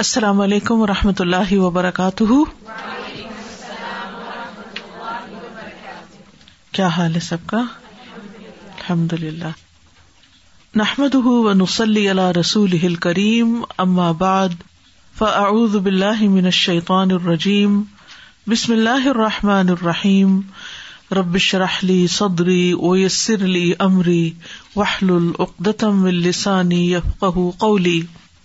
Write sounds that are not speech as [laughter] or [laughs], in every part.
السلام علیکم و رحمۃ اللہ وبرکاتہ کیا حال ہے سب کا الحمد للہ نحمد نسلی اللہ رسول ہل کریم اما بعد فاعوذ من فعدان الرجیم بسم اللہ الرحمٰن الرحیم ربش رحلی صدری اویسر علی عمری وحل العقدم السانی یفق قولی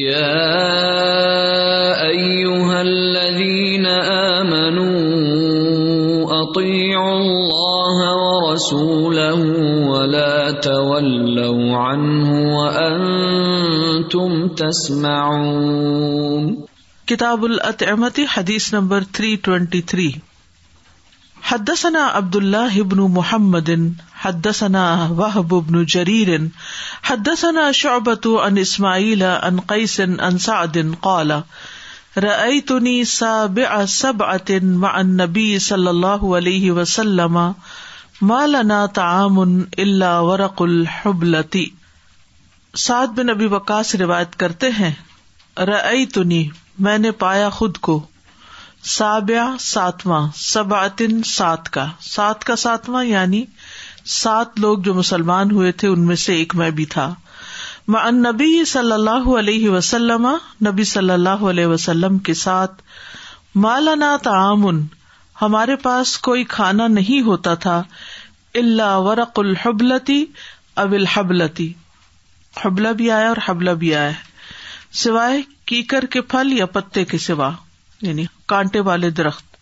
يا أيها الذين علین امنو اپیاں سولہ ولو تم تسم کتاب العطحمتی حدیث نمبر تھری ٹوینٹی تھری حدثنا عبد اللہ ابن محمد حدثنا وهب بن جرير حدثنا شعبة عن اسماعيل عن قيس عن سعد قال رأيتني سابع سبعة مع النبي صلى الله عليه وسلم ما لنا طعام الا ورق الحبلة سعد بن ابی وقاص روایت کرتے ہیں رأيتني میں نے پایا خود کو سابیہ ساتواں سباتن سات کا سات کا ساتواں یعنی سات لوگ جو مسلمان ہوئے تھے ان میں سے ایک میں بھی تھا نبی صلی اللہ علیہ وسلم نبی صلی اللہ علیہ وسلم کے ساتھ مالانا تعامن ہمارے پاس کوئی کھانا نہیں ہوتا تھا اللہ ورق الحبلتی اب الحبلتی حبلہ بھی آیا اور حبلہ بھی آیا سوائے کیکر کے پھل یا پتے کے سوا یعنی کانٹے والے درخت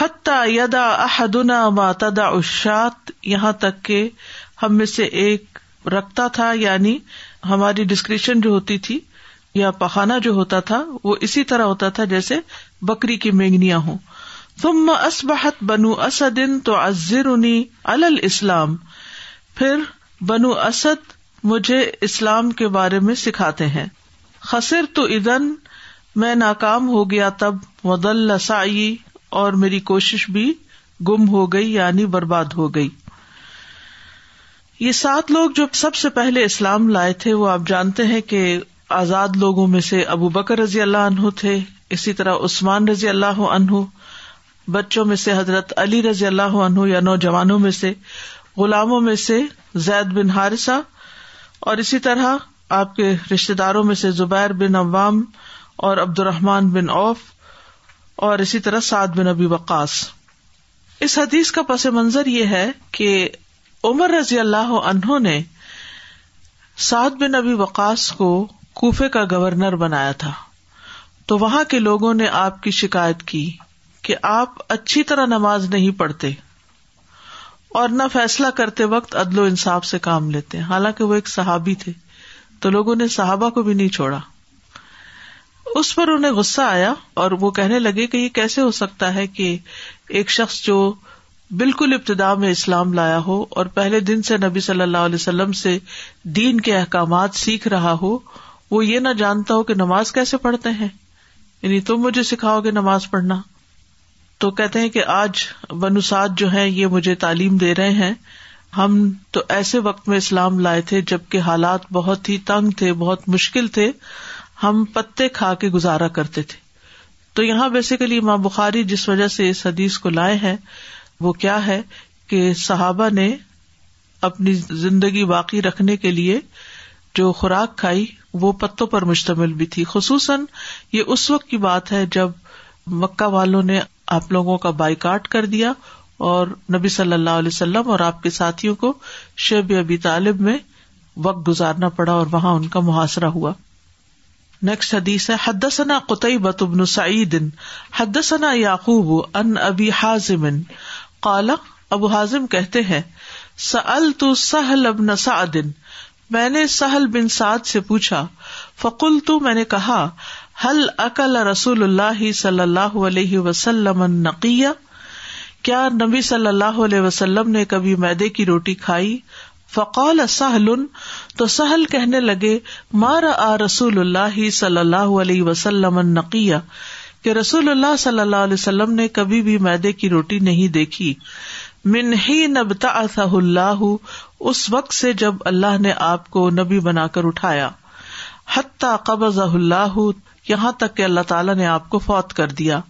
حت یدا احدنا ماتدا اشات یہاں تک کہ ہم میں سے ایک رکھتا تھا یعنی ہماری ڈسکریشن جو ہوتی تھی یا پخانا جو ہوتا تھا وہ اسی طرح ہوتا تھا جیسے بکری کی مینگنیاں ہوں تم اس بحت بنو اسدن تو ازر انی السلام پھر بنو اسد مجھے اسلام کے بارے میں سکھاتے ہیں خصر تو ادن میں ناکام ہو گیا تب مدل لسائی اور میری کوشش بھی گم ہو گئی یعنی برباد ہو گئی یہ سات لوگ جو سب سے پہلے اسلام لائے تھے وہ آپ جانتے ہیں کہ آزاد لوگوں میں سے ابو بکر رضی اللہ عنہ تھے اسی طرح عثمان رضی اللہ عنہ بچوں میں سے حضرت علی رضی اللہ عنہ یا نوجوانوں میں سے غلاموں میں سے زید بن ہارثہ اور اسی طرح آپ کے رشتے داروں میں سے زبیر بن عوام اور عبد الرحمان بن اوف اور اسی طرح سعد بن ابی وقاص اس حدیث کا پس منظر یہ ہے کہ عمر رضی اللہ عنہ نے سعد بن ابی وقاص کو کوفے کا گورنر بنایا تھا تو وہاں کے لوگوں نے آپ کی شکایت کی کہ آپ اچھی طرح نماز نہیں پڑھتے اور نہ فیصلہ کرتے وقت عدل و انصاف سے کام لیتے حالانکہ وہ ایک صحابی تھے تو لوگوں نے صحابہ کو بھی نہیں چھوڑا اس پر انہیں غصہ آیا اور وہ کہنے لگے کہ یہ کیسے ہو سکتا ہے کہ ایک شخص جو بالکل ابتدا میں اسلام لایا ہو اور پہلے دن سے نبی صلی اللہ علیہ وسلم سے دین کے احکامات سیکھ رہا ہو وہ یہ نہ جانتا ہو کہ نماز کیسے پڑھتے ہیں یعنی تم مجھے سکھاؤ گے نماز پڑھنا تو کہتے ہیں کہ آج بنوسات جو ہے یہ مجھے تعلیم دے رہے ہیں ہم تو ایسے وقت میں اسلام لائے تھے جبکہ حالات بہت ہی تنگ تھے بہت مشکل تھے ہم پتے کھا کے گزارا کرتے تھے تو یہاں بیسیکلی ماں بخاری جس وجہ سے اس حدیث کو لائے ہیں وہ کیا ہے کہ صحابہ نے اپنی زندگی باقی رکھنے کے لیے جو خوراک کھائی وہ پتوں پر مشتمل بھی تھی خصوصاً یہ اس وقت کی بات ہے جب مکہ والوں نے آپ لوگوں کا بائیکاٹ کر دیا اور نبی صلی اللہ علیہ وسلم اور آپ کے ساتھیوں کو شیب ابی طالب میں وقت گزارنا پڑا اور وہاں ان کا محاصرہ ہوا نیکسٹ حدیث ہے حدثنا قطعیبہ بن سعید حدثنا یعقوب ان ابی حازم قال ابو حازم کہتے ہیں سأل تو سہل ابن سعد میں نے سہل بن سعد سے پوچھا فقل تو میں نے کہا حل اکل رسول اللہ صلی اللہ علیہ وسلم نقیہ کیا نبی صلی اللہ علیہ وسلم نے کبھی میدے کی روٹی کھائی فقول سہل تو سہل کہنے لگے مارا آ رسول اللہ صلی اللہ علیہ وسلم کہ رسول اللہ صلی اللہ علیہ وسلم نے کبھی بھی میدے کی روٹی نہیں دیکھی من ہی نبتا اللہ اس وقت سے جب اللہ نے آپ کو نبی بنا کر اٹھایا حتیٰ قبض اللہ یہاں تک کہ اللہ تعالیٰ نے آپ کو فوت کر دیا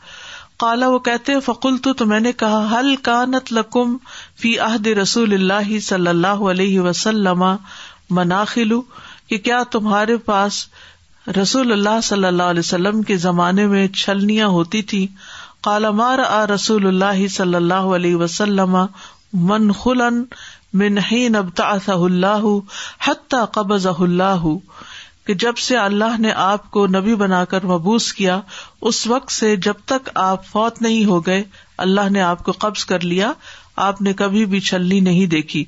کالا وہ کہتے فکل تو میں نے کہا حل کا نت لکم فی عہد رسول اللہ صلی اللہ علیہ وسلم مناخلو کہ کیا تمہارے پاس رسول اللہ صلی اللہ علیہ وسلم کے زمانے میں چھلنیاں ہوتی تھی کالا مار آ رسول اللہ صلی اللہ علیہ وسلم من خلن میں نہیں نبتا اللہ حت قبض اللہ کہ جب سے اللہ نے آپ کو نبی بنا کر مبوس کیا اس وقت سے جب تک آپ فوت نہیں ہو گئے اللہ نے آپ کو قبض کر لیا آپ نے کبھی بھی چھلنی نہیں دیکھی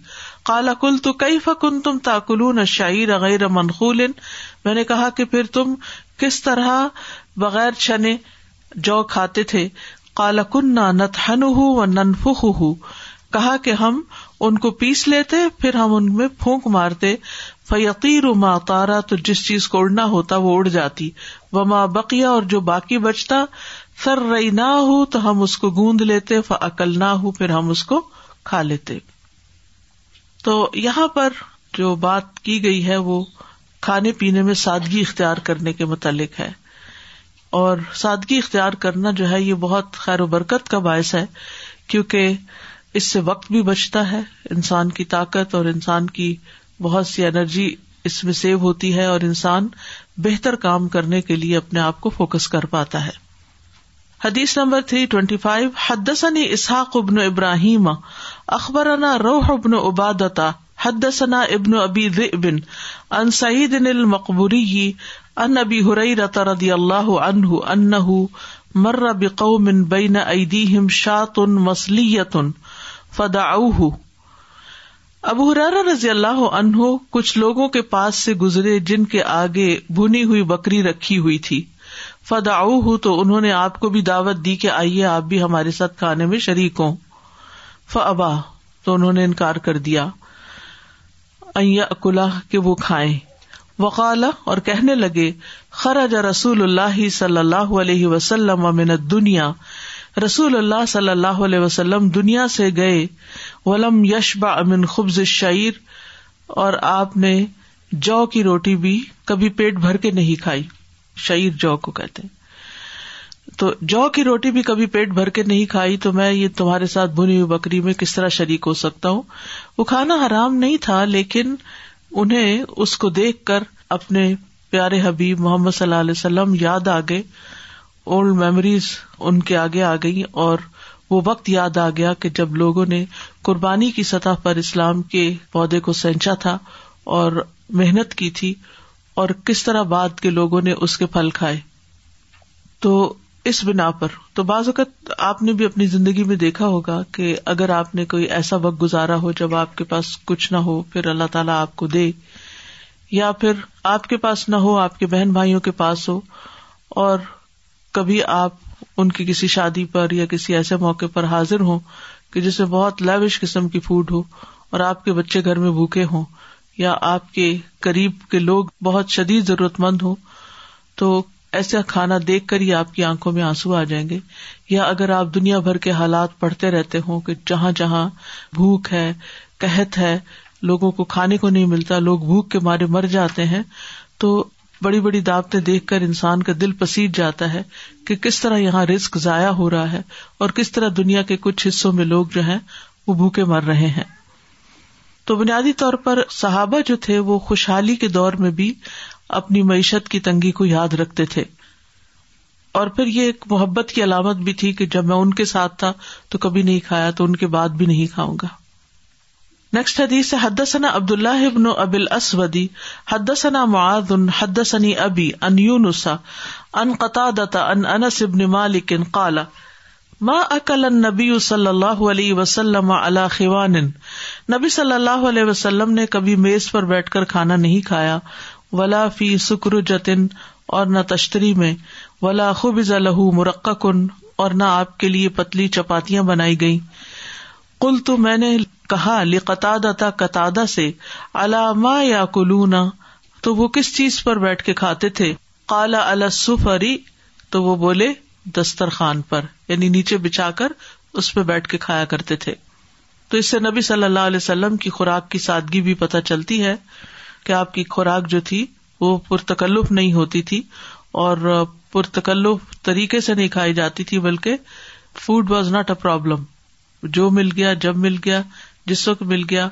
کالا کل تو کئی فکن تم تاکل شاعر غیر منقول میں نے کہا کہ پھر تم کس طرح بغیر چھنے جو کھاتے تھے کالا کن ہن ہوں ننف کہا کہ ہم ان کو پیس لیتے پھر ہم ان میں پھونک مارتے فیقیر و ماں تو جس چیز کو اڑنا ہوتا وہ اڑ جاتی و ماں بقیہ اور جو باقی بچتا سر رئی نہ ہو تو ہم اس کو گوند لیتے عقل نہ ہو پھر ہم اس کو کھا لیتے تو یہاں پر جو بات کی گئی ہے وہ کھانے پینے میں سادگی اختیار کرنے کے متعلق ہے اور سادگی اختیار کرنا جو ہے یہ بہت خیر و برکت کا باعث ہے کیونکہ اس سے وقت بھی بچتا ہے انسان کی طاقت اور انسان کی بہت سی انرجی اس میں سیو ہوتی ہے اور انسان بہتر کام کرنے کے لیے اپنے آپ کو فوکس کر پاتا ہے حدیث نمبر حدث اسحاق ابن ابراہیم اخبر روح ابن عبادتا حدسنا ابن ابی ربن ان سعید المقبوری ان ابی ہرئی رضی اللہ عنہ ہُ ان بقوم مربِ من بین ایدیم شاطن مسلیطن فدا ابو ہرارا رضی اللہ عنہ کچھ لوگوں کے پاس سے گزرے جن کے آگے بھنی ہوئی بکری رکھی ہوئی تھی فدا ہوں تو انہوں نے آپ کو بھی دعوت دی کہ آئیے آپ بھی ہمارے ساتھ کھانے میں شریک ہوں فبا تو انہوں نے انکار کر دیا اکلا کہ وہ کھائیں وقال اور کہنے لگے خراج رسول اللہ صلی اللہ علیہ وسلم دنیا رسول اللہ صلی اللہ علیہ وسلم دنیا سے گئے ولم یش امن خبز شعر اور آپ نے جو کی روٹی بھی کبھی پیٹ بھر کے نہیں کھائی شعر جو کو کہتے تو جو کی روٹی بھی کبھی پیٹ بھر کے نہیں کھائی تو میں یہ تمہارے ساتھ بنی ہوئی بکری میں کس طرح شریک ہو سکتا ہوں وہ کھانا حرام نہیں تھا لیکن انہیں اس کو دیکھ کر اپنے پیارے حبیب محمد صلی اللہ علیہ وسلم یاد آگے اولڈ میموریز ان کے آگے آ گئی اور وہ وقت یاد آ گیا کہ جب لوگوں نے قربانی کی سطح پر اسلام کے پودے کو سینچا تھا اور محنت کی تھی اور کس طرح بعد کے لوگوں نے اس کے پھل کھائے تو اس بنا پر تو بعض اوقات آپ نے بھی اپنی زندگی میں دیکھا ہوگا کہ اگر آپ نے کوئی ایسا وقت گزارا ہو جب آپ کے پاس کچھ نہ ہو پھر اللہ تعالیٰ آپ کو دے یا پھر آپ کے پاس نہ ہو آپ کے بہن بھائیوں کے پاس ہو اور کبھی آپ ان کی کسی شادی پر یا کسی ایسے موقع پر حاضر ہوں کہ جسے بہت لیوش قسم کی فوڈ ہو اور آپ کے بچے گھر میں بھوکے ہوں یا آپ کے قریب کے لوگ بہت شدید ضرورت مند ہوں تو ایسا کھانا دیکھ کر ہی آپ کی آنکھوں میں آنسو آ جائیں گے یا اگر آپ دنیا بھر کے حالات پڑھتے رہتے ہوں کہ جہاں جہاں بھوک ہے قحت ہے لوگوں کو کھانے کو نہیں ملتا لوگ بھوک کے مارے مر جاتے ہیں تو بڑی بڑی دعوتیں دیکھ کر انسان کا دل پسیج جاتا ہے کہ کس طرح یہاں رسک ضائع ہو رہا ہے اور کس طرح دنیا کے کچھ حصوں میں لوگ جو ہیں وہ بھوکے مر رہے ہیں تو بنیادی طور پر صحابہ جو تھے وہ خوشحالی کے دور میں بھی اپنی معیشت کی تنگی کو یاد رکھتے تھے اور پھر یہ ایک محبت کی علامت بھی تھی کہ جب میں ان کے ساتھ تھا تو کبھی نہیں کھایا تو ان کے بعد بھی نہیں کھاؤں گا نیکسٹ حدیث حدثنا عبد اللہ ابن اب الاسودی حدثنا معاذ حدثني ابي ان يونس ان قتادة ان انس بن مالک قال ما اکل النبی صلی اللہ علیہ وسلم علی خوان نبی صلی اللہ علیہ وسلم نے کبھی میز پر بیٹھ کر کھانا نہیں کھایا ولا فی سکر جتن اور نہ تشتری میں ولا خوب ذلح مرق کن اور نہ آپ کے لیے پتلی چپاتیاں بنائی گئی کل تو میں نے لتاد تھا قطع سے علامہ یا کلونا تو وہ کس چیز پر بیٹھ کے کھاتے تھے کالا السفری اری تو وہ بولے دسترخان پر یعنی نیچے بچھا کر اس پہ بیٹھ کے کھایا کرتے تھے تو اس سے نبی صلی اللہ علیہ وسلم کی خوراک کی سادگی بھی پتہ چلتی ہے کہ آپ کی خوراک جو تھی وہ پرتکلف نہیں ہوتی تھی اور پرتکلف طریقے سے نہیں کھائی جاتی تھی بلکہ food was not a problem جو مل گیا جب مل گیا جس وقت مل گیا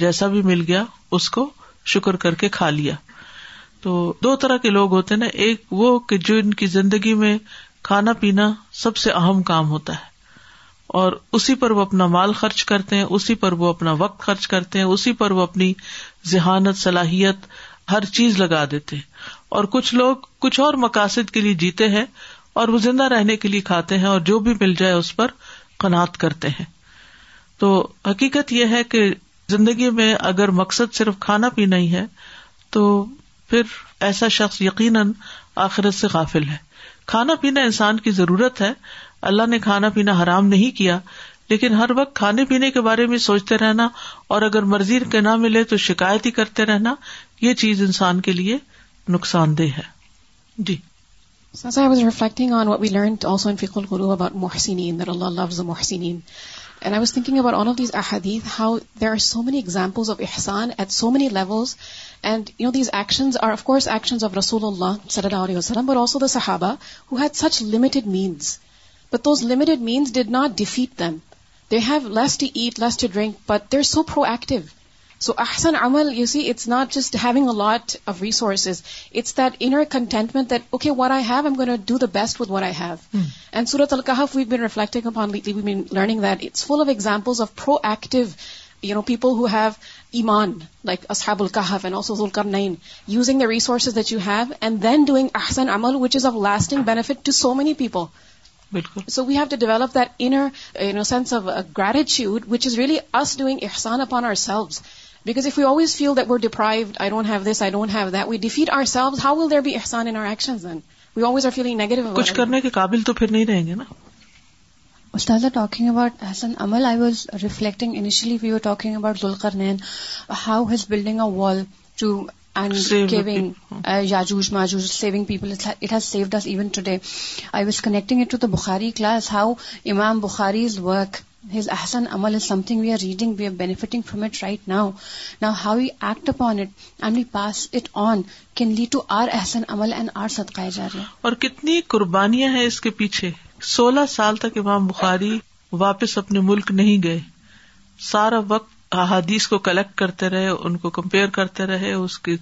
جیسا بھی مل گیا اس کو شکر کر کے کھا لیا تو دو طرح کے لوگ ہوتے نا ایک وہ کہ جو ان کی زندگی میں کھانا پینا سب سے اہم کام ہوتا ہے اور اسی پر وہ اپنا مال خرچ کرتے ہیں اسی پر وہ اپنا وقت خرچ کرتے ہیں اسی پر وہ اپنی ذہانت صلاحیت ہر چیز لگا دیتے ہیں اور کچھ لوگ کچھ اور مقاصد کے لیے جیتے ہیں اور وہ زندہ رہنے کے لیے کھاتے ہیں اور جو بھی مل جائے اس پر قناط کرتے ہیں تو حقیقت یہ ہے کہ زندگی میں اگر مقصد صرف کھانا پینا ہی ہے تو پھر ایسا شخص یقیناً آخرت سے قافل ہے کھانا پینا انسان کی ضرورت ہے اللہ نے کھانا پینا حرام نہیں کیا لیکن ہر وقت کھانے پینے کے بارے میں سوچتے رہنا اور اگر مرضی کے نہ ملے تو شکایت ہی کرتے رہنا یہ چیز انسان کے لیے نقصان دہ ہے جی محسنین and I was thinking about on of these احادیث how there are so many examples of Ehsan at so many levels and you know these actions are of course actions of رسول اللہ صلی اللہ علیہ وسلم بٹ آلسو دا صحابہ who had such limited means but those limited means did not defeat them they have less to eat less to drink but they are so proactive so احسن عمل you see it's not just having a lot of resources it's that inner contentment that okay what I have am not do the best what what I have and سورت القحف we been been reflecting upon we learning that it's full of of proactive you know people who have ایمان like ال کر نئی using the resources that you have and then doing احسن عمل which is of lasting benefit to so many people so we have to develop that no sense of gratitude which really is us doing احسان upon are selves کچھ کرنے کے قابل تو پھر نہیں رہیں گے نا was reflecting how his building people was connecting how امام بخاری اور کتنی قربانیاں ہیں اس کے پیچھے سولہ سال تک امام بخاری واپس اپنے ملک نہیں گئے سارا وقت احادیث کو کلیکٹ کرتے رہے ان کو کمپیئر کرتے رہے اس کی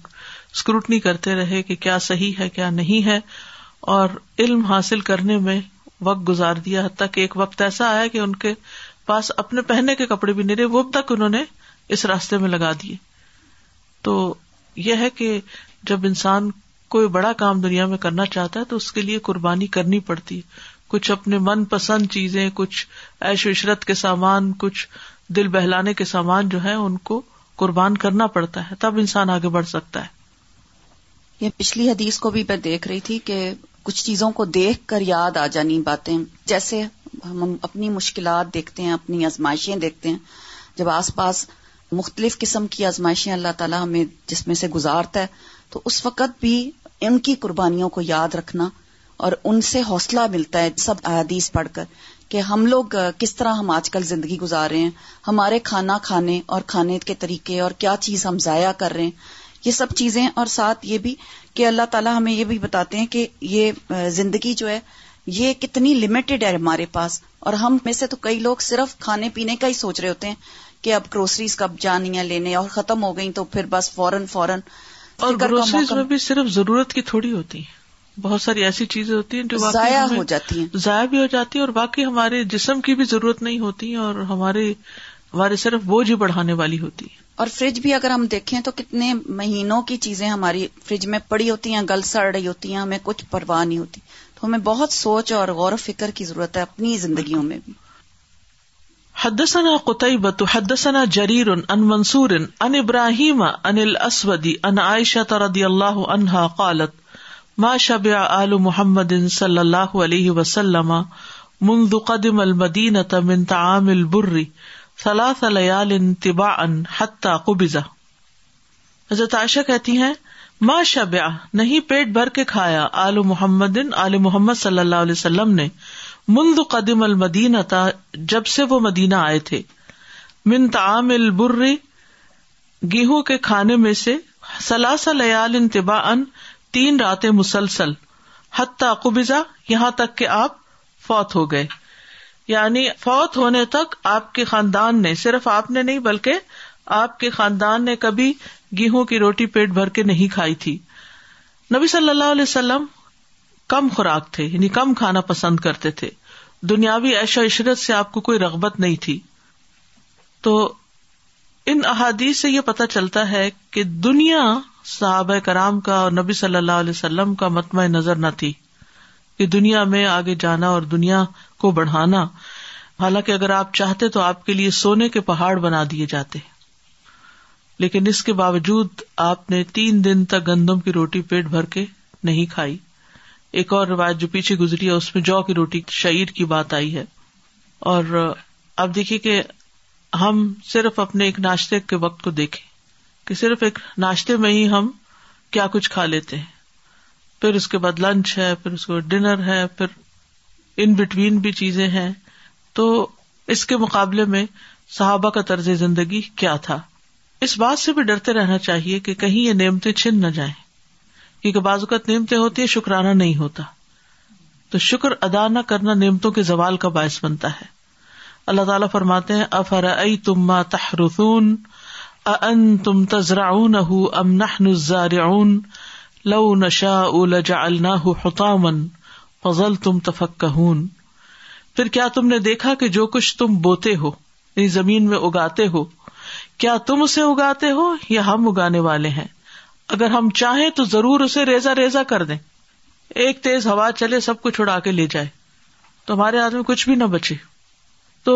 اسکروٹنی کرتے رہے کہ کیا صحیح ہے کیا نہیں ہے اور علم حاصل کرنے میں وقت گزار دیا حتیٰ کہ ایک وقت ایسا آیا کہ ان کے پاس اپنے پہننے کے کپڑے بھی نہیں رہے وہ اب تک انہوں نے اس راستے میں لگا دیے تو یہ ہے کہ جب انسان کوئی بڑا کام دنیا میں کرنا چاہتا ہے تو اس کے لیے قربانی کرنی پڑتی کچھ اپنے من پسند چیزیں کچھ ایش عشرت کے سامان کچھ دل بہلانے کے سامان جو ہے ان کو قربان کرنا پڑتا ہے تب انسان آگے بڑھ سکتا ہے یہ پچھلی حدیث کو بھی میں دیکھ رہی تھی کہ کچھ چیزوں کو دیکھ کر یاد آ جانی باتیں جیسے ہم اپنی مشکلات دیکھتے ہیں اپنی آزمائشیں دیکھتے ہیں جب آس پاس مختلف قسم کی آزمائشیں اللہ تعالیٰ ہمیں جس میں سے گزارتا ہے تو اس وقت بھی ان کی قربانیوں کو یاد رکھنا اور ان سے حوصلہ ملتا ہے سب احادیث پڑھ کر کہ ہم لوگ کس طرح ہم آج کل زندگی گزار رہے ہیں ہمارے کھانا کھانے اور کھانے کے طریقے اور کیا چیز ہم ضائع کر رہے ہیں یہ سب چیزیں اور ساتھ یہ بھی کہ اللہ تعالیٰ ہمیں یہ بھی بتاتے ہیں کہ یہ زندگی جو ہے یہ کتنی لمیٹڈ ہے ہمارے پاس اور ہم میں سے تو کئی لوگ صرف کھانے پینے کا ہی سوچ رہے ہوتے ہیں کہ اب گروسریز کب جانی ہیں لینے اور ختم ہو گئی تو پھر بس فوراً فوراً اور گروسریز میں بھی صرف ضرورت کی تھوڑی ہوتی ہے بہت ساری ایسی چیزیں ہوتی ہیں جو ضائع ہو جاتی ہیں ضائع بھی ہو جاتی ہیں اور باقی ہمارے جسم کی بھی ضرورت نہیں ہوتی اور ہمارے ہمارے صرف بوجھ ہی بڑھانے والی ہوتی ہے اور فریج بھی اگر ہم دیکھیں تو کتنے مہینوں کی چیزیں ہماری فریج میں پڑی ہوتی ہیں گل سڑ رہی ہوتی ہیں ہمیں کچھ پرواہ نہیں ہوتی ہمیں بہت سوچ اور غور و فکر کی ضرورت ہے اپنی زندگیوں میں بھی حدثنا قطيبة حدثنا جرير عن منصور عن ابراهيم عن الاسود عن عائشة رضي الله عنها قالت ما شبع آل محمد صلى الله عليه وسلم منذ قدم المدينة من طعام البر ثلاث ليال تباعا حتى قبض حضرت عائشہ کہتی ہیں ما شبیا نہیں پیٹ بھر کے کھایا آل محمد آل محمد صلی اللہ علیہ وسلم نے منذ قدیم المدینہ تھا جب سے وہ مدینہ آئے تھے من تعام البر گیہوں کے کھانے میں سے لیال انتبا ان تین راتیں مسلسل حتیٰ قبضہ یہاں تک کہ آپ فوت ہو گئے یعنی فوت ہونے تک آپ کے خاندان نے صرف آپ نے نہیں بلکہ آپ کے خاندان نے کبھی گیہوں کی روٹی پیٹ بھر کے نہیں کھائی تھی نبی صلی اللہ علیہ وسلم کم خوراک تھے یعنی کم کھانا پسند کرتے تھے دنیاوی و عشرت سے آپ کو کوئی رغبت نہیں تھی تو ان احادیث سے یہ پتہ چلتا ہے کہ دنیا صحابہ کرام کا اور نبی صلی اللہ علیہ وسلم کا متمع نظر نہ تھی کہ دنیا میں آگے جانا اور دنیا کو بڑھانا حالانکہ اگر آپ چاہتے تو آپ کے لیے سونے کے پہاڑ بنا دیے جاتے لیکن اس کے باوجود آپ نے تین دن تک گندم کی روٹی پیٹ بھر کے نہیں کھائی ایک اور روایت جو پیچھے گزری ہے اس میں جو کی روٹی شعر کی بات آئی ہے اور اب دیکھیے کہ ہم صرف اپنے ایک ناشتے کے وقت کو دیکھیں کہ صرف ایک ناشتے میں ہی ہم کیا کچھ کھا لیتے ہیں پھر اس کے بعد لنچ ہے پھر اس کے بعد ڈنر ہے پھر ان بٹوین بھی چیزیں ہیں تو اس کے مقابلے میں صحابہ کا طرز زندگی کیا تھا اس بات سے بھی ڈرتے رہنا چاہیے کہ کہیں یہ نعمتیں چھن نہ جائیں کیونکہ بازوقت نعمتیں ہوتی ہیں شکرانہ نہیں ہوتا تو شکر ادا نہ کرنا نعمتوں کے زوال کا باعث بنتا ہے اللہ تعالی فرماتے ہیں افر ائی تم ما تحرسون ان تم تزرا شاجا من فضل تم تفک پھر کیا تم نے دیکھا کہ جو کچھ تم بوتے ہو یعنی زمین میں اگاتے ہو کیا تم اسے اگاتے ہو یا ہم اگانے والے ہیں اگر ہم چاہیں تو ضرور اسے ریزا ریزا کر دیں ایک تیز ہوا چلے سب کچھ اڑا کے لے جائے تو ہمارے ہاتھ میں کچھ بھی نہ بچے تو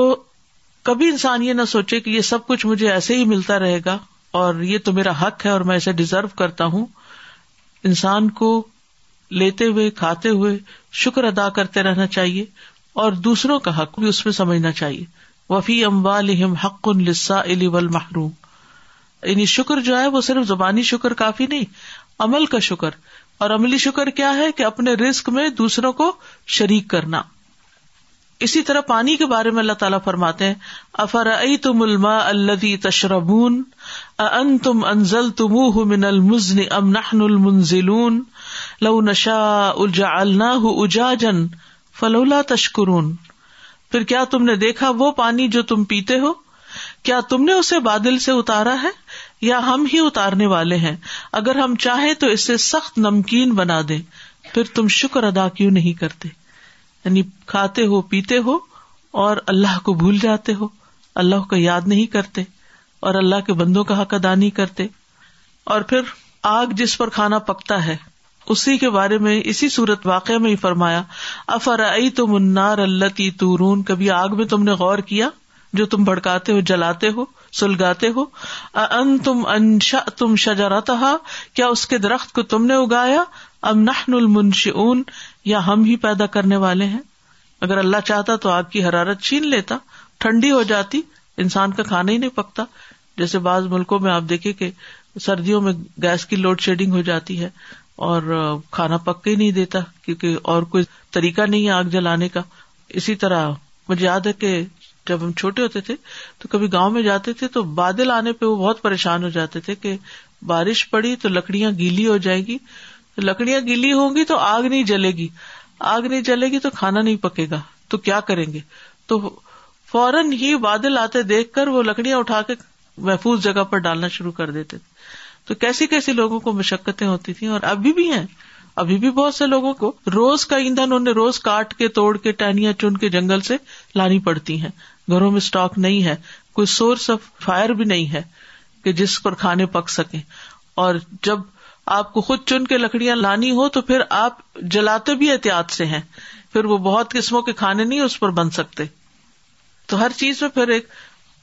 کبھی انسان یہ نہ سوچے کہ یہ سب کچھ مجھے ایسے ہی ملتا رہے گا اور یہ تو میرا حق ہے اور میں اسے ڈیزرو کرتا ہوں انسان کو لیتے ہوئے کھاتے ہوئے شکر ادا کرتے رہنا چاہیے اور دوسروں کا حق بھی اس میں سمجھنا چاہیے وفی حق والمحروم یعنی شکر جو ہے وہ صرف زبانی شکر کافی نہیں عمل کا شکر اور عملی شکر کیا ہے کہ اپنے رسک میں دوسروں کو شریک کرنا اسی طرح پانی کے بارے میں اللہ تعالیٰ فرماتے ہیں افر تم الما الدی تشربون ان تم انزل تم من المزن ام نل منظلون لا النا اجا جن فلولا تشکرون پھر کیا تم نے دیکھا وہ پانی جو تم پیتے ہو کیا تم نے اسے بادل سے اتارا ہے یا ہم ہی اتارنے والے ہیں اگر ہم چاہیں تو اسے سخت نمکین بنا دے پھر تم شکر ادا کیوں نہیں کرتے یعنی کھاتے ہو پیتے ہو اور اللہ کو بھول جاتے ہو اللہ کو یاد نہیں کرتے اور اللہ کے بندوں کا حق ادا نہیں کرتے اور پھر آگ جس پر کھانا پکتا ہے اسی کے بارے میں اسی صورت واقع میں ہی فرمایا تورون کبھی آگ میں تم نے غور کیا جو تم بڑکاتے ہو جلاتے ہو سلگاتے ہو ان تم تم انشا ہوتا کیا اس کے درخت کو تم نے اگایا ہم نہ پیدا کرنے والے ہیں اگر اللہ چاہتا تو آگ کی حرارت چھین لیتا ٹھنڈی ہو جاتی انسان کا کھانا ہی نہیں پکتا جیسے بعض ملکوں میں آپ دیکھے کہ سردیوں میں گیس کی لوڈ شیڈنگ ہو جاتی ہے اور کھانا پک کے نہیں دیتا کیونکہ اور کوئی طریقہ نہیں ہے آگ جلانے کا اسی طرح مجھے یاد ہے کہ جب ہم چھوٹے ہوتے تھے تو کبھی گاؤں میں جاتے تھے تو بادل آنے پہ وہ بہت پریشان ہو جاتے تھے کہ بارش پڑی تو لکڑیاں گیلی ہو جائے گی لکڑیاں گیلی ہوں گی تو آگ نہیں جلے گی آگ نہیں جلے گی تو کھانا نہیں پکے گا تو کیا کریں گے تو فوراً ہی بادل آتے دیکھ کر وہ لکڑیاں اٹھا کے محفوظ جگہ پر ڈالنا شروع کر دیتے تھے تو کیسی کیسے لوگوں کو مشقتیں ہوتی تھی اور ابھی بھی ہیں ابھی بھی بہت سے لوگوں کو روز کا ایندھن انہیں روز کاٹ کے توڑ کے ٹہنیاں چن کے جنگل سے لانی پڑتی ہیں گھروں میں اسٹاک نہیں ہے کوئی سورس آف فائر بھی نہیں ہے کہ جس پر کھانے پک سکے اور جب آپ کو خود چن کے لکڑیاں لانی ہو تو پھر آپ جلاتے بھی احتیاط سے ہیں پھر وہ بہت قسموں کے کھانے نہیں اس پر بن سکتے تو ہر چیز میں پھر ایک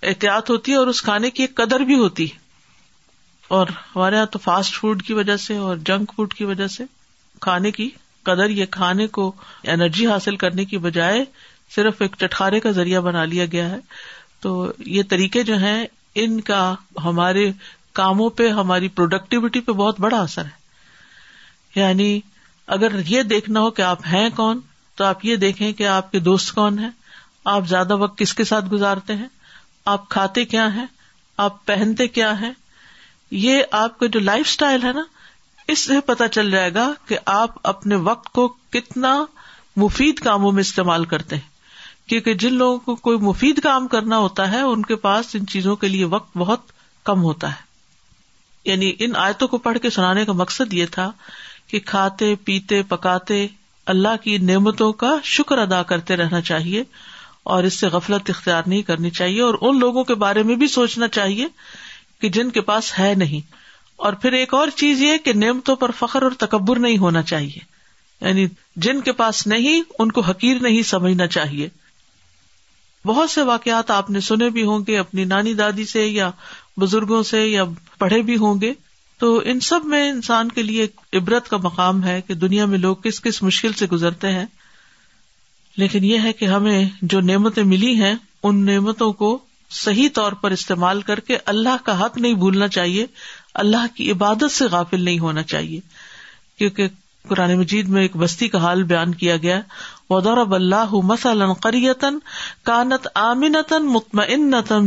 احتیاط ہوتی ہے اور اس کھانے کی ایک قدر بھی ہوتی ہے اور ہمارے یہاں تو فاسٹ فوڈ کی وجہ سے اور جنک فوڈ کی وجہ سے کھانے کی قدر یہ کھانے کو انرجی حاصل کرنے کی بجائے صرف ایک چٹکارے کا ذریعہ بنا لیا گیا ہے تو یہ طریقے جو ہیں ان کا ہمارے کاموں پہ ہماری پروڈکٹیوٹی پہ بہت بڑا اثر ہے یعنی اگر یہ دیکھنا ہو کہ آپ ہیں کون تو آپ یہ دیکھیں کہ آپ کے دوست کون ہیں آپ زیادہ وقت کس کے ساتھ گزارتے ہیں آپ کھاتے کیا ہیں آپ پہنتے کیا ہیں یہ آپ کا جو لائف اسٹائل ہے نا اس سے پتا چل جائے گا کہ آپ اپنے وقت کو کتنا مفید کاموں میں استعمال کرتے ہیں کیونکہ جن لوگوں کو کوئی مفید کام کرنا ہوتا ہے ان کے پاس ان چیزوں کے لیے وقت بہت کم ہوتا ہے یعنی ان آیتوں کو پڑھ کے سنانے کا مقصد یہ تھا کہ کھاتے پیتے پکاتے اللہ کی نعمتوں کا شکر ادا کرتے رہنا چاہیے اور اس سے غفلت اختیار نہیں کرنی چاہیے اور ان لوگوں کے بارے میں بھی سوچنا چاہیے کہ جن کے پاس ہے نہیں اور پھر ایک اور چیز یہ کہ نعمتوں پر فخر اور تکبر نہیں ہونا چاہیے یعنی جن کے پاس نہیں ان کو حقیر نہیں سمجھنا چاہیے بہت سے واقعات آپ نے سنے بھی ہوں گے اپنی نانی دادی سے یا بزرگوں سے یا پڑھے بھی ہوں گے تو ان سب میں انسان کے لیے عبرت کا مقام ہے کہ دنیا میں لوگ کس کس مشکل سے گزرتے ہیں لیکن یہ ہے کہ ہمیں جو نعمتیں ملی ہیں ان نعمتوں کو صحیح طور پر استعمال کر کے اللہ کا حق نہیں بھولنا چاہیے اللہ کی عبادت سے غافل نہیں ہونا چاہیے کیونکہ قرآن مجید میں ایک بستی کا حال بیان کیا گیا ودور اب اللہ مسلم قریتن کانت عمنتن متم انتن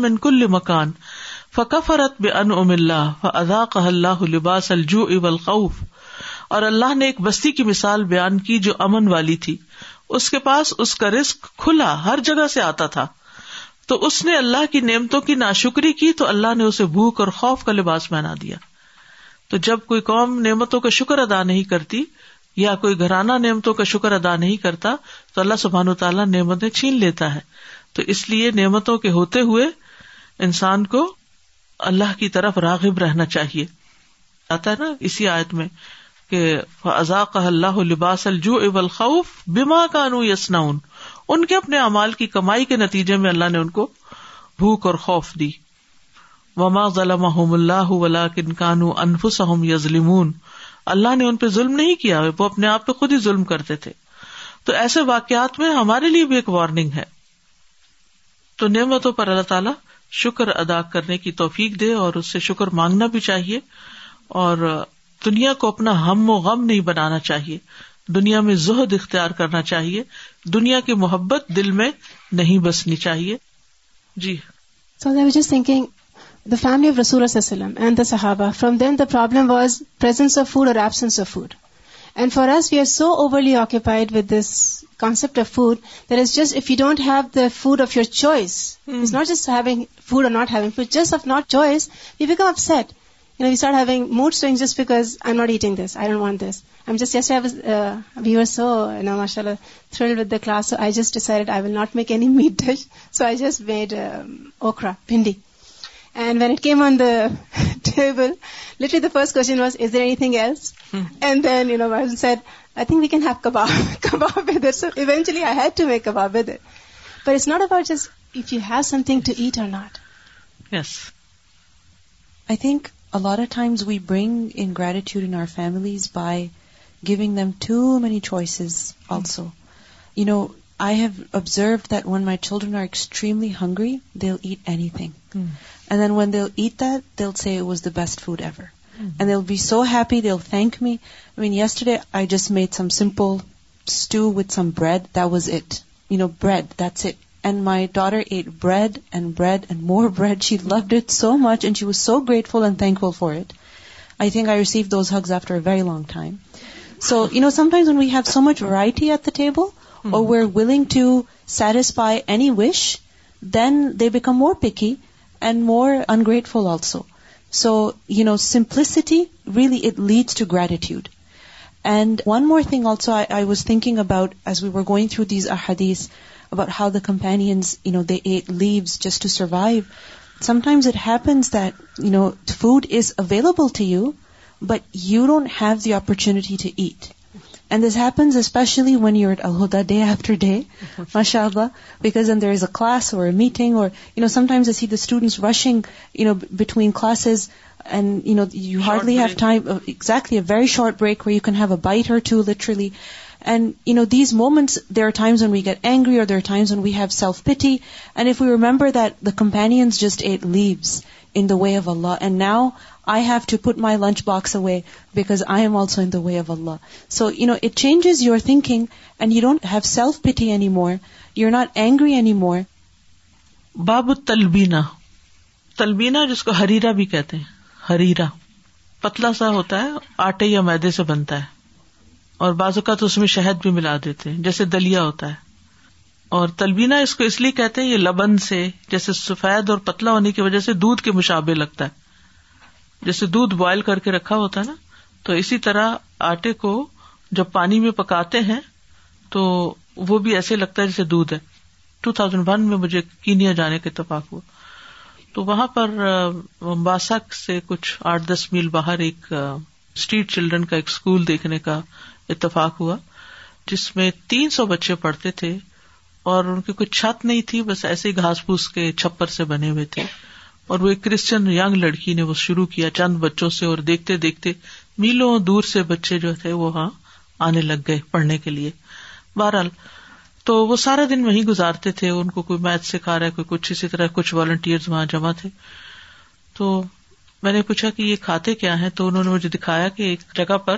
من کل مکان فقفرت بے فأذاقها اللہ لباس الجو اب اور اللہ نے ایک بستی کی مثال بیان کی جو امن والی تھی اس کے پاس اس کا رسک کھلا ہر جگہ سے آتا تھا تو اس نے اللہ کی نعمتوں کی ناشکری کی تو اللہ نے اسے بھوک اور خوف کا لباس پہنا دیا تو جب کوئی قوم نعمتوں کا شکر ادا نہیں کرتی یا کوئی گھرانہ نعمتوں کا شکر ادا نہیں کرتا تو اللہ سبحان و تعالیٰ نعمتیں چھین لیتا ہے تو اس لیے نعمتوں کے ہوتے ہوئے انسان کو اللہ کی طرف راغب رہنا چاہیے آتا ہے نا اسی آیت میں کہ ازاق اللہ لباس الجو اب الخوف بیما کانو یسنا ان کے اپنے امال کی کمائی کے نتیجے میں اللہ نے ان کو بھوک اور خوف دی وما ظلم اللہ ولا کن کانو انفس یزلم اللہ نے ان پہ ظلم نہیں کیا وہ اپنے آپ پہ خود ہی ظلم کرتے تھے تو ایسے واقعات میں ہمارے لیے بھی ایک وارننگ ہے تو نعمتوں پر اللہ تعالیٰ شکر ادا کرنے کی توفیق دے اور اس سے شکر مانگنا بھی چاہیے اور دنیا کو اپنا ہم و غم نہیں بنانا چاہیے دنیا میں زہد اختیار کرنا چاہیے دنیا کی محبت دل میں نہیں بسنی چاہیے جی so this think the family صحابہ from then the problem was purse of food or food of you choice not just food just of nor choice you become upset you know you as out he mood swing just because I not eat this I doubt want this um just where so ماشاء اللہ thread with the class I just decide I will not make it dish so I just made okra bhindi and when it came on the table let the first kitchen was is anything else and then you know why'd I think we've سوینچ make with but it's not about just if you have something to eat or not I think A lot of times we bring ingratitude in our families by giving them too many choices also. You know, I have observed that when my children are extremely hungry, they'll eat anything. Hmm. And then when they'll eat that, they'll say it was the best food ever. Hmm. And they'll be so happy, they'll thank me. I mean, yesterday I just made some simple stew with some bread. That was it. You know, bread, that's it. And my daughter ate bread and bread and more [laughs] bread. She loved it so much and she was so grateful and thankful for it. I think I received those hugs after a very long time. So, sometimes when we have so much variety at the table, or hmm. we're willing to satisfy any wish, then they become more picky and more ungrateful also. So, simplicity, really it leads to gratitude. And one more thing also I was thinking about as we were going through these ahadith about how the companions, they ate leaves just to survive. Sometimes it happens that, food is available to you, but you don't have the opportunity to eat. And this happens especially when you're at Al-Huda day after day, [laughs] mashallah, because then there is a class or a meeting or, sometimes I see the students rushing, between classes and, you hardly have time, uh, exactly, a very short break where you can have a bite or two literally. And you know these moments there are times when we get angry اور there times when we have self pity and if you remember that the the companions just ate leaves in way of Allah and now I have to put my lunch box away because I am also in the way of Allah so you know it changes your thinking and you don't have self pity any more you are not angry any more باب تلبینا تلبینا جس کو ہریرا بھی کہتے ہیں ہریرا پتلا سا ہوتا ہے آٹے یا میدے سے بنتا ہے اور اوقات اس میں شہد بھی ملا دیتے ہیں جیسے دلیا ہوتا ہے اور تلبینا اس کو اس لیے کہتے ہیں یہ لبن سے جیسے سفید اور پتلا ہونے کی وجہ سے دودھ کے مشابے لگتا ہے جیسے دودھ بوائل کر کے رکھا ہوتا ہے نا تو اسی طرح آٹے کو جب پانی میں پکاتے ہیں تو وہ بھی ایسے لگتا ہے جیسے دودھ ہے ٹو تھاؤزینڈ ون میں مجھے کینیا جانے کے اتفاق ہوا تو وہاں پر ممباسا سے کچھ آٹھ دس میل باہر ایک اسٹریٹ چلڈرن کا ایک اسکول دیکھنے کا اتفاق ہوا جس میں تین سو بچے پڑھتے تھے اور ان کی کوئی چھت نہیں تھی بس ایسے ہی گھاس پھوس کے چھپر سے بنے ہوئے تھے اور وہ ایک کرسچن یگ لڑکی نے وہ شروع کیا چند بچوں سے اور دیکھتے دیکھتے میلوں دور سے بچے جو تھے وہ وہاں آنے لگ گئے پڑھنے کے لیے بہرحال تو وہ سارا دن وہیں گزارتے تھے ان کو کوئی میتھ سکھا رہا ہے کوئی کچھ اسی طرح کچھ والنٹیئر وہاں جمع تھے تو میں نے پوچھا کہ یہ کھاتے کیا ہیں تو انہوں نے مجھے دکھایا کہ ایک جگہ پر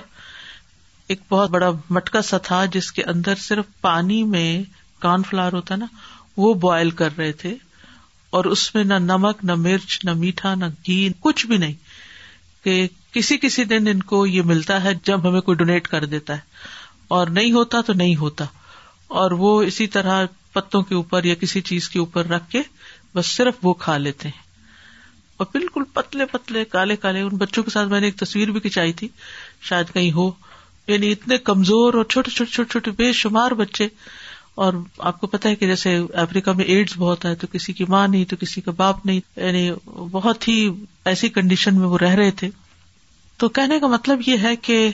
ایک بہت بڑا مٹکا سا تھا جس کے اندر صرف پانی میں کارن فلاور ہوتا نا وہ بوائل کر رہے تھے اور اس میں نہ نمک نہ مرچ نہ میٹھا نہ گھی کچھ بھی نہیں کہ کسی کسی دن ان کو یہ ملتا ہے جب ہمیں کوئی ڈونیٹ کر دیتا ہے اور نہیں ہوتا تو نہیں ہوتا اور وہ اسی طرح پتوں کے اوپر یا کسی چیز کے اوپر رکھ کے بس صرف وہ کھا لیتے ہیں اور بالکل پتلے پتلے کالے کالے ان بچوں کے ساتھ میں نے ایک تصویر بھی کھینچائی تھی شاید کہیں ہو یعنی اتنے کمزور اور چھوٹے چھوٹے چھوٹے چھوٹے بے شمار بچے اور آپ کو پتا ہے کہ جیسے افریقہ میں ایڈس بہت ہے تو کسی کی ماں نہیں تو کسی کا باپ نہیں یعنی بہت ہی ایسی کنڈیشن میں وہ رہ رہے تھے تو کہنے کا مطلب یہ ہے کہ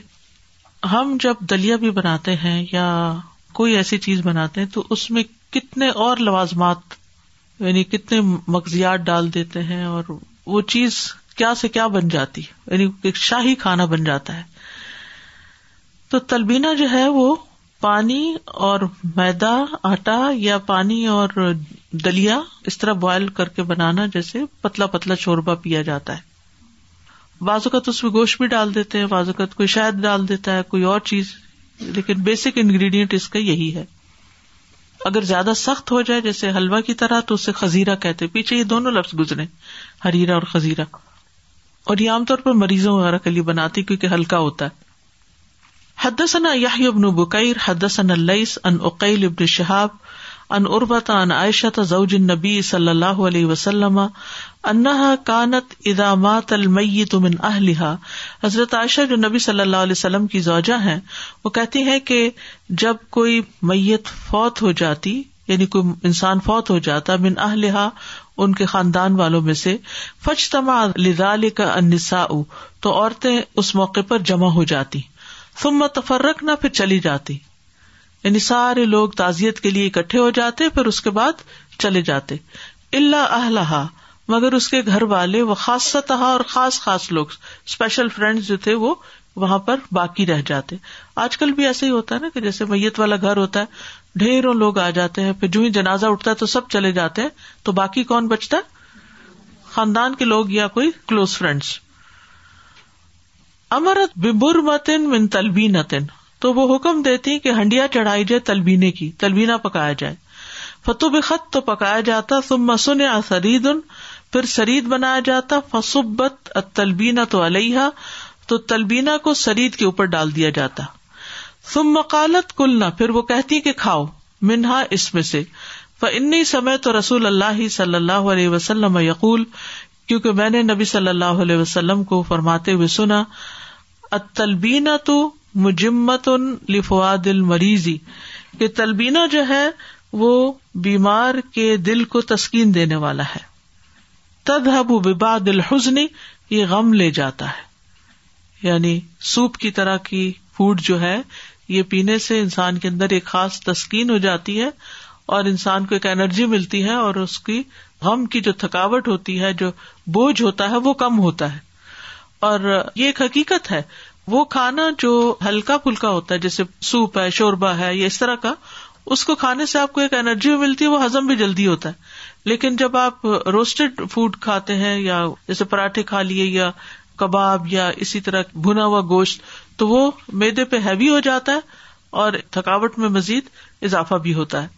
ہم جب دلیا بھی بناتے ہیں یا کوئی ایسی چیز بناتے ہیں تو اس میں کتنے اور لوازمات یعنی کتنے مغزیات ڈال دیتے ہیں اور وہ چیز کیا سے کیا بن جاتی یعنی ایک شاہی کھانا بن جاتا ہے تو تلبینہ جو ہے وہ پانی اور میدا آٹا یا پانی اور دلیا اس طرح بوائل کر کے بنانا جیسے پتلا پتلا شوربا پیا جاتا ہے اوقات اس میں گوشت بھی ڈال دیتے ہیں اوقات کوئی شاید ڈال دیتا ہے کوئی اور چیز لیکن بیسک انگریڈینٹ اس کا یہی ہے اگر زیادہ سخت ہو جائے جیسے حلوا کی طرح تو اسے خزیرہ کہتے پیچھے یہ دونوں لفظ گزرے ہریرا اور خزیرا اور یہ عام طور پر مریضوں وغیرہ کے لیے بناتی کیونکہ ہلکا ہوتا ہے بن بكير حدثنا حدثن عن عقيل ابن شہاب ان عربت ان عائشة زوج النبي صلی اللہ علیہ وسلم كانت کانت مات الميت من اهلها حضرت عائشہ جو نبی صلی اللہ علیہ وسلم کی زوجہ ہیں وہ کہتی ہیں کہ جب کوئی میت فوت ہو جاتی یعنی کوئی انسان فوت ہو جاتا بن اہلہ ان کے خاندان والوں میں سے فج تما النساء کا انسا تو عورتیں اس موقع پر جمع ہو جاتی ہیں تفرق نہ پھر چلی جاتی یعنی سارے لوگ تعزیت کے لیے اکٹھے ہو جاتے پھر اس کے بعد چلے جاتے اللہ اہلحا مگر اس کے گھر والے وہ خاص طا اور خاص خاص لوگ اسپیشل فرینڈ جو تھے وہ وہاں پر باقی رہ جاتے آج کل بھی ایسا ہی ہوتا ہے نا کہ جیسے میت والا گھر ہوتا ہے ڈھیروں لوگ آ جاتے ہیں پھر جو ہی جنازہ اٹھتا ہے تو سب چلے جاتے ہیں تو باقی کون بچتا ہے خاندان کے لوگ یا کوئی کلوز فرینڈس امرت ببر متن من تلبین نتن تو وہ حکم دیتی کہ ہنڈیا چڑھائی جائے تلبینے کی تلبینہ پکایا جائے فتو بخت تو پکایا جاتا سرید پھر سرید بنایا جاتا فصبت تلبینا تو علیہ تو تلبینہ کو سرید کے اوپر ڈال دیا جاتا سم مقالت کلنا پھر وہ کہتی کہ کھاؤ منہا اس میں سے انی سمے تو رسول اللہ صلی اللہ علیہ وسلم یقول کیونکہ میں نے نبی صلی اللہ علیہ وسلم کو فرماتے ہوئے سنا اتلبینہ تو مجمت ان لفواد المریضی کہ تلبینہ جو ہے وہ بیمار کے دل کو تسکین دینے والا ہے تدہب و ببا دل حسنی یہ غم لے جاتا ہے یعنی سوپ کی طرح کی فوڈ جو ہے یہ پینے سے انسان کے اندر ایک خاص تسکین ہو جاتی ہے اور انسان کو ایک انرجی ملتی ہے اور اس کی غم کی جو تھکاوٹ ہوتی ہے جو بوجھ ہوتا ہے وہ کم ہوتا ہے اور یہ ایک حقیقت ہے وہ کھانا جو ہلکا پھلکا ہوتا ہے جیسے سوپ ہے شوربا ہے یا اس طرح کا اس کو کھانے سے آپ کو ایک انرجی ملتی ہے وہ ہزم بھی جلدی ہوتا ہے لیکن جب آپ روسٹیڈ فوڈ کھاتے ہیں یا جیسے پراٹھے کھا لیے یا کباب یا اسی طرح بھنا ہوا گوشت تو وہ میدے پہ ہیوی ہو جاتا ہے اور تھکاوٹ میں مزید اضافہ بھی ہوتا ہے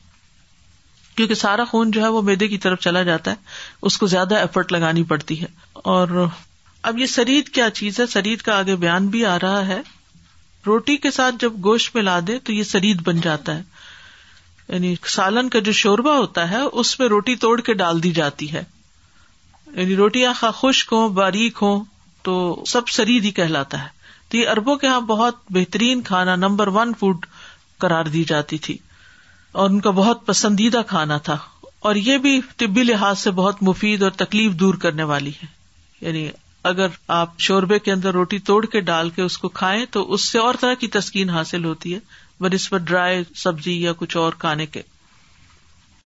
کیونکہ سارا خون جو ہے وہ میدے کی طرف چلا جاتا ہے اس کو زیادہ ایفرٹ لگانی پڑتی ہے اور اب یہ سرید کیا چیز ہے سرید کا آگے بیان بھی آ رہا ہے روٹی کے ساتھ جب گوشت میں دے تو یہ سرید بن جاتا ہے یعنی سالن کا جو شوربا ہوتا ہے اس میں روٹی توڑ کے ڈال دی جاتی ہے یعنی روٹیاں خواہ خشک ہوں باریک ہوں تو سب سرید ہی کہلاتا ہے تو یہ اربوں کے یہاں بہت بہترین کھانا نمبر ون فوڈ قرار دی جاتی تھی اور ان کا بہت پسندیدہ کھانا تھا اور یہ بھی طبی لحاظ سے بہت مفید اور تکلیف دور کرنے والی ہے یعنی اگر آپ شوربے کے اندر روٹی توڑ کے ڈال کے اس کو کھائیں تو اس سے اور طرح کی تسکین حاصل ہوتی ہے نسبت ڈرائی سبزی یا کچھ اور کھانے کے